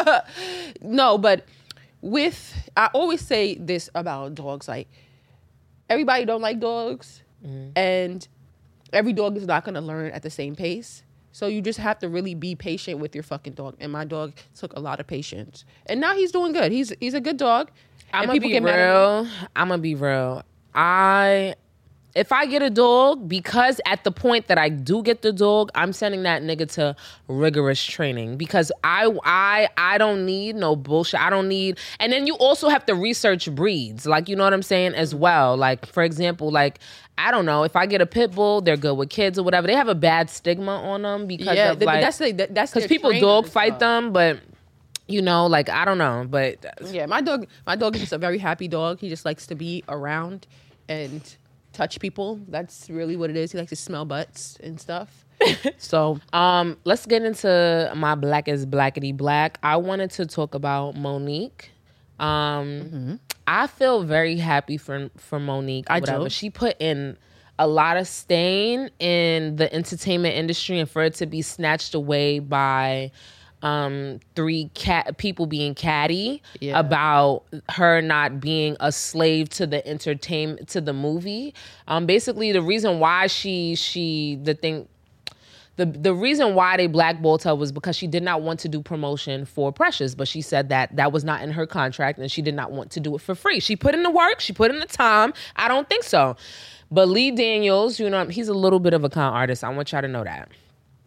no, but with I always say this about dogs, like everybody don't like dogs, and every dog is not gonna learn at the same pace. So you just have to really be patient with your fucking dog. And my dog took a lot of patience, and now he's doing good. He's he's a good dog. I'm gonna be get mad at me. real. I'm gonna be real. I if I get a dog, because at the point that I do get the dog, I'm sending that nigga to rigorous training because I I I don't need no bullshit. I don't need and then you also have to research breeds. Like you know what I'm saying as well. Like for example, like I don't know, if I get a pit bull, they're good with kids or whatever. They have a bad stigma on them because Yeah, of th- like that's the, that's because people dog fight them, but you know, like I don't know, but Yeah, my dog. My dog is just a very happy dog. He just likes to be around and touch people. That's really what it is. He likes to smell butts and stuff. so Um, let's get into my black is blackety black. I wanted to talk about Mo'Nique. Um, I feel very happy for for Mo'Nique. I whatever. do. She put in a lot of stain in the entertainment industry, and for it to be snatched away by um three cat people being catty Yeah. about her not being a slave to the entertainment to the movie um basically the reason why she she the thing the the reason why they blackballed her was because she did not want to do promotion for Precious, but she said that that was not in her contract and she did not want to do it for free. She put in the work, she put in the time. I don't think so. But Lee Daniels, you know, he's a little bit of a con artist. I want y'all to know that.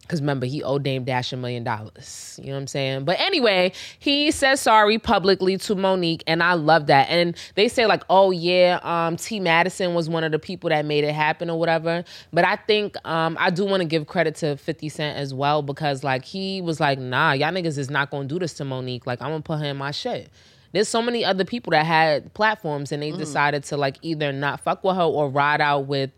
Because remember, he owed Dame Dash a million dollars. You know what I'm saying? But anyway, he says sorry publicly to Mo'Nique, and I love that. And they say, like, oh, yeah, um, T. Madison was one of the people that made it happen or whatever. But I think um, I do want to give credit to 50 Cent as well because, like, he was like, nah, y'all niggas is not going to do this to Mo'Nique. Like, I'm going to put her in my shit. There's so many other people that had platforms and they Mm. decided to, like, either not fuck with her or ride out with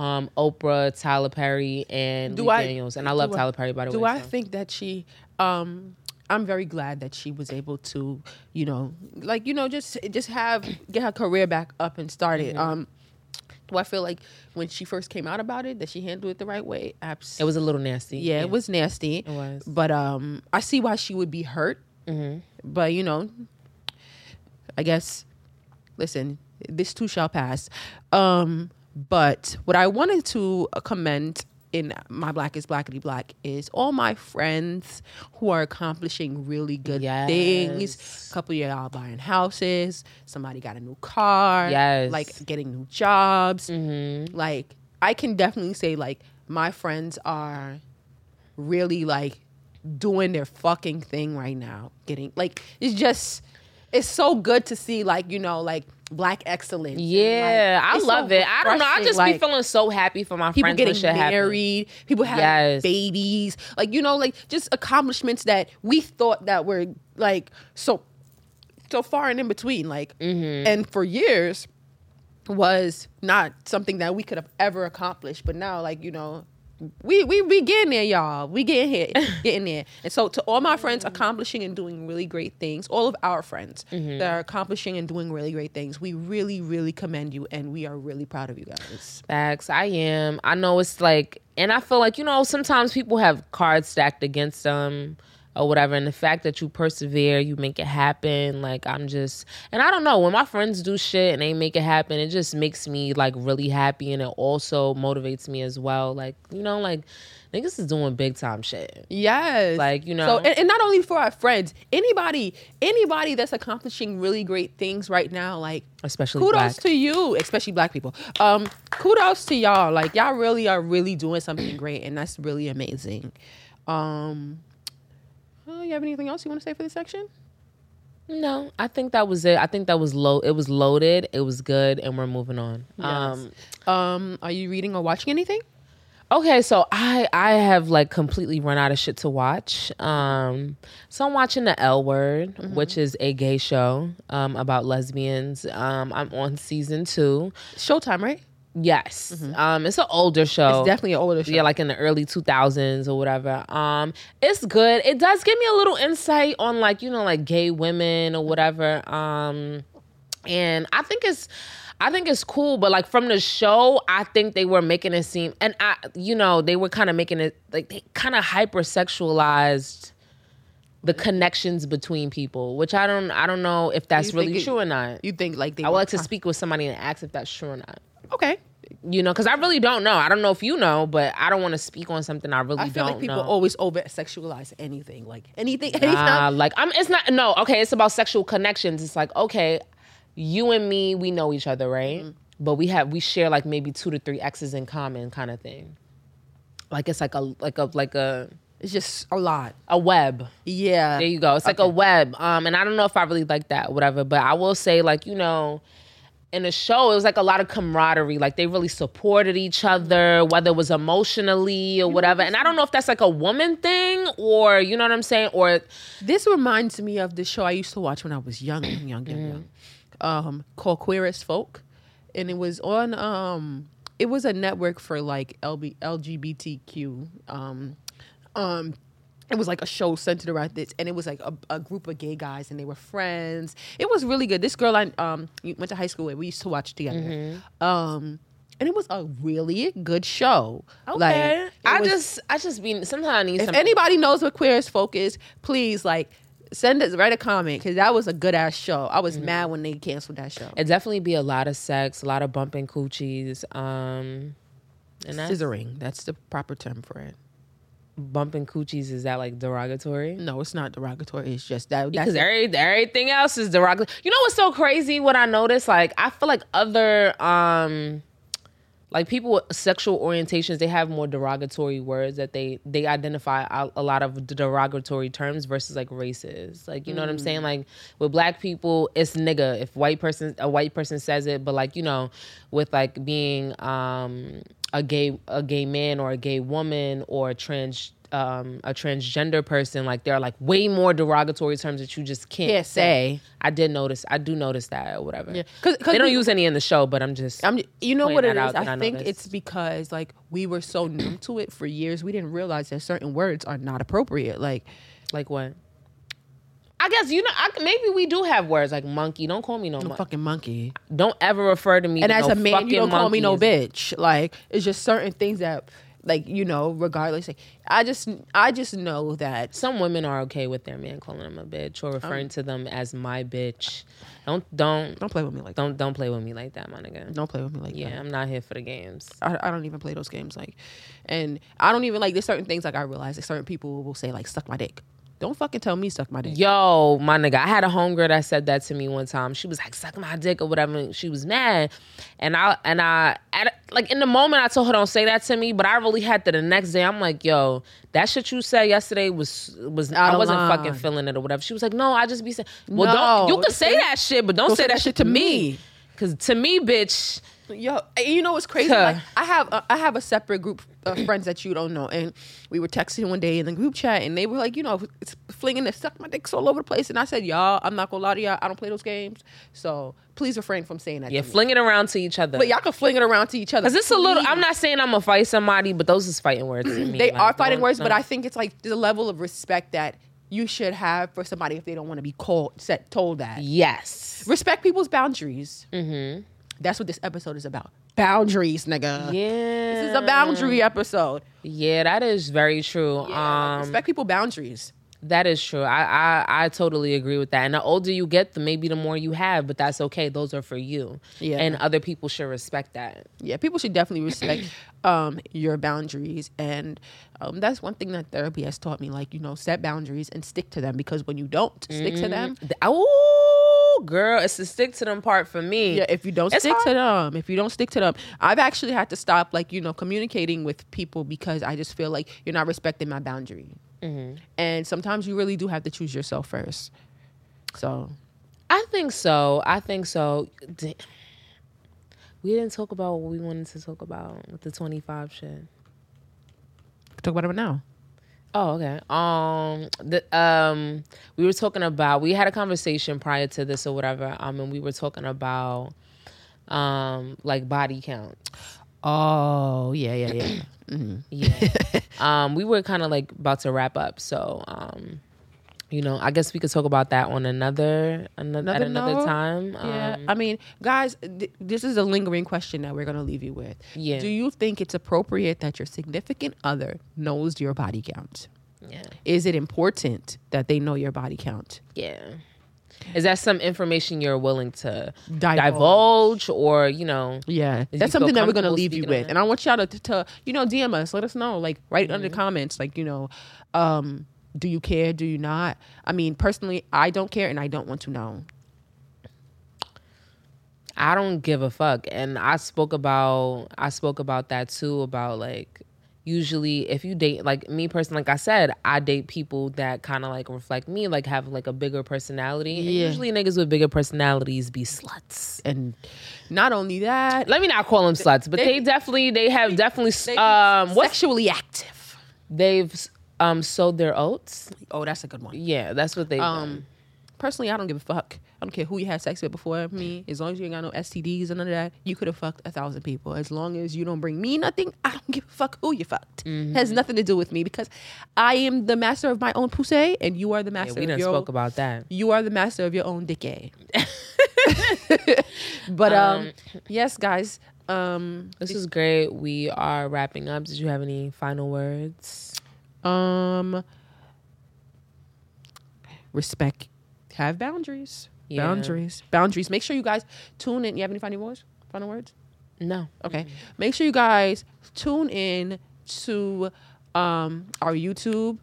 um, Oprah, Tyler Perry, and Do Lee I- Daniels. And I love I- Tyler Perry, by the do way. Do I so. think that she? Um, I'm very glad that she was able to, you know, like you know, just just have get her career back up and started. Mm-hmm. Um, do I feel like when she first came out about it that she handled it the right way? Absolutely. It was a little nasty. yeah, it was nasty. It was. But um, I see why she would be hurt. Mm-hmm. But you know, I guess, listen, this too shall pass. Um, but what I wanted to uh, commend in my Black is Blackity Black is all my friends who are accomplishing really good things. A couple of y'all buying houses. Somebody got a new car. Yes. Like getting new jobs. Mm-hmm. Like I can definitely say like my friends are really like doing their fucking thing right now. Getting like it's just it's so good to see like you know like black excellence. Yeah, like, I it's so love it. I don't know. I just be feeling so happy for my people friends getting shit married, people having Yes. babies, like you know, like just accomplishments that we thought that were like so so far and in between, like, Mm-hmm. and for years was not something that we could have ever accomplished. But now, like you know, we we we getting there, y'all. We getting here, getting there. And so, to all my friends accomplishing and doing really great things, all of our friends Mm-hmm. that are accomplishing and doing really great things, we really, really commend you, and we are really proud of you guys. Facts. I am. I know it's like, and I feel like you know sometimes people have cards stacked against them. Or whatever. And the fact that you persevere, you make it happen. Like I'm just, and I don't know when my friends do shit and they make it happen, it just makes me like really happy, and it also motivates me as well. Like you know, like niggas is doing big time shit. Yes. Like, you know. So and, and not only for our friends, anybody anybody that's accomplishing really great things right now, like Especially kudos black. to you, especially black people. Um, kudos to y'all. Like y'all really are really doing something great and that's really amazing. Um uh, you have anything else you want to say for this section? No, I think that was it. I think that was low. It was loaded. It was good, and we're moving on. Um, Um, are you reading or watching anything? Okay, so I I have like completely run out of shit to watch. Um, so I'm watching the L Word, Mm-hmm. which is a gay show um, about lesbians. Um, I'm on season two. Showtime, right? Yes, um, it's an older show. Mm-hmm. It's definitely an older show. yeah, like in the early 2000s or whatever. Um, it's good. It does give me a little insight on like you know like gay women or whatever. Um, and I think it's. I think it's cool, but like from the show, I think they were making it seem, and I, you know, they were kind of making it like they kind of hypersexualized the connections between people, which I don't, I don't know if that's really it- true or not. you think like they I would like to speak with somebody and ask if that's true or not Okay. you know, because I really don't know. I don't know if you know, but I don't want to speak on something I really don't know. I feel don't like people know. always over sexualize anything. Like anything Nah, anytime like I'm. It's not. No. Okay. It's about sexual connections. It's like okay, you and me, we know each other, right? Mm-hmm. But we have we share like maybe two to three exes in common, kind of thing. Like it's like a like a like a it's just a lot. a web. Yeah. There you go. It's like a web. Um, and I don't know if I really like that, whatever. But I will say, like you know, in the show, it was like a lot of camaraderie. Like they really supported each other, whether it was emotionally or whatever. And I don't know if that's like a woman thing, or you know what I'm saying, or This reminds me of the show I used to watch when I was young, young, young, young, young. Um, called Queer as Folk, and it was on. Um, it was a network for like LB, LGBTQ. Um, um, it was like a show centered around this, and it was like a, a group of gay guys, and they were friends. It was really good. This girl I um went to high school with, we used to watch together. Um, and it was a really good show. Like, I was- just, I just be sometimes I need if something. anybody knows what queer as folk is, please like send us write a comment because that was a good ass show. I was mad when they canceled that show. it definitely be a lot of sex, a lot of bumping coochies, um, and that's Scissoring, that's the proper term for it. Bumping coochies. Is that like derogatory? No, it's not derogatory. It's just that. Because every, everything else is derogatory. You know what's so crazy? What I noticed, like I feel like other um like people with sexual orientations, they have more derogatory words that they they identify a, a lot of derogatory terms versus like races. Like you know what I'm saying? Like with black people, it's nigga. If white person a white person says it, but like you know, with like being um a gay a gay man or a gay woman or a trans um, a transgender person, like there are like way more derogatory terms that you just can't, Can't say. I did notice. I do notice that or whatever. Yeah. 'Cause- 'cause they don't we- use any in the show, but I'm just. I'm, you know what it is. I I think noticed. it's because like we were so numb to it for years, we didn't realize that certain words are not appropriate. Like like what? I guess you know. I, maybe we do have words like monkey. Don't call me no. no mon- fucking monkey. Don't ever refer to me. And as no a man, you don't call me no bitch. Like it's just certain things that, like you know, regardless. Like, I just, I just know that Some women are okay with their man calling them a bitch or referring Um, to them as my bitch. Don't don't don't play with me like don't don't play with me like that, my nigga. Don't play with me like Yeah, that. I'm not here for the games. I, I don't even play those games. Like, and I don't even like. There's certain things like I realize that certain people will say like suck my dick. Don't fucking tell me suck my dick. Yo, my nigga, I had a homegirl that said that to me one time. She was like, "Suck my dick" or whatever. and She was mad, and I and I at, like in the moment I told her don't say that to me, but I really had to the next day. I'm like, "Yo, that shit you said yesterday was was Out I wasn't line. fucking feeling it or whatever." She was like, "No, I just be saying, well, No, don't you can say that shit, but don't, say, that shit to me, me. because to me, bitch." Yo, you know what's crazy? Huh. Like, I have uh, I have a separate group of friends that you don't know, and we were texting one day in the group chat, and they were like, you know, it's flinging the suck my dicks all over the place, and I said, y'all, I'm not gonna lie to y'all, I don't play those games, so please refrain from saying that. Yeah, fling it around to each other. but y'all can fling it around to each other. Cause it's a little. I'm not saying I'm gonna fight somebody, but those is fighting words to me. They Like, are fighting words, but I think it's like the level of respect that you should have for somebody if they don't want to be called, set, told that. yes. Respect people's boundaries. Mm-hmm. That's what this episode is about. Boundaries, nigga. Yeah. This is a boundary episode. Yeah, that is very true. Yeah, um, respect people boundaries. That is true. I, I I totally agree with that. And the older you get, the maybe the more you have, but that's okay. Those are for you. Yeah. And other people should respect that. yeah people should definitely respect um your boundaries and um that's one thing that therapy has taught me like you know set boundaries and stick to them because when you don't stick to them Oh, girl, it's the stick to them part for me. yeah if you don't It's stick to them if you don't stick to them i've actually had to stop like you know communicating with people because i just feel like you're not respecting my boundary Mm-hmm. and sometimes you really do have to choose yourself first so I think so. I think so. We didn't talk about what we wanted to talk about with the 25 shit. talk about it now Oh, okay. Um, the um, we were talking about we had a conversation prior to this or whatever. Um, and we were talking about um, like body count. oh yeah yeah yeah Yeah. um, we were kind of like about to wrap up, so um, you know, I guess we could talk about that on another, another at Another time. Yeah, Um, I mean, guys, th- this is a lingering question that we're gonna leave you with. Yeah. Do you think it's appropriate that your significant other knows your body count? yeah, Is it important that they know your body count? yeah. Is that some information you're willing to Divulge. divulge, or you know? Yeah, that's something that we're gonna leave you with, and I want y'all to, to you know DM us, let us know, like write under Mm-hmm. comments, like you know, um, do you care? Do you not? I mean, personally, I don't care, and I don't want to know. I don't give a fuck. And I spoke about I spoke about that too about like usually if you date like me personally like I said I date people that kind of like reflect me like have like a bigger personality. And usually niggas with bigger personalities be sluts. And not only that, Let me not call them sluts, but they, they- definitely they have definitely um sexually active. they've um sowed their oats. Oh, that's a good one. Yeah, that's what they've Um, done. personally, I don't give a fuck. I don't care who you had sex with before me. As long as you ain't got no STDs and none of that, you could have fucked a thousand people. As long as you don't bring me nothing, I don't give a fuck who you fucked. Mm-hmm. Has nothing to do with me because I am the master of my own pussy, and you are the Yeah, master we of done your. spoke about that. you are the master of your own dick. but um, yes, guys. Um, This is great. We are wrapping up. Did you have any final words? Um, respect. Have boundaries. Yeah. Boundaries. Boundaries. Make sure you guys tune in. You have any final words? Final words? No. Okay. Make sure you guys tune in to um, our YouTube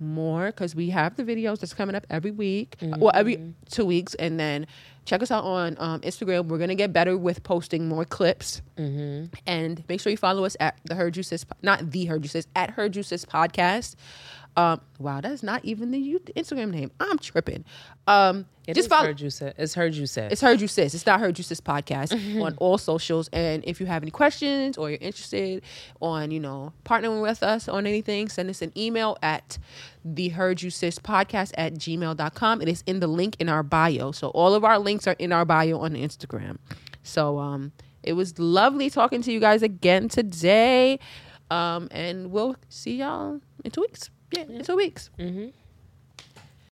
more because we have the videos that's coming up every week. Well, every two weeks. And then check us out on um, Instagram. We're going to get better with posting more clips. And make sure you follow us at the Heard You Sis, not the Heard You Sis, at Heard You Sis podcast. Um, wow, that is not even the Instagram name. I'm tripping. Um, It just is follow. heard you said. It's heard you said. It's Heard You Sis. It's not Heard You Sis podcast on all socials. And if you have any questions or you're interested on, you know, partnering with us on anything, send us an email at the Heard You Sis podcast at gmail.com. It is in the link in our bio. So all of our links are in our bio on Instagram. So um it was lovely talking to you guys again today. Um and we'll see y'all in two weeks. Yeah, in two weeks. mm-hmm.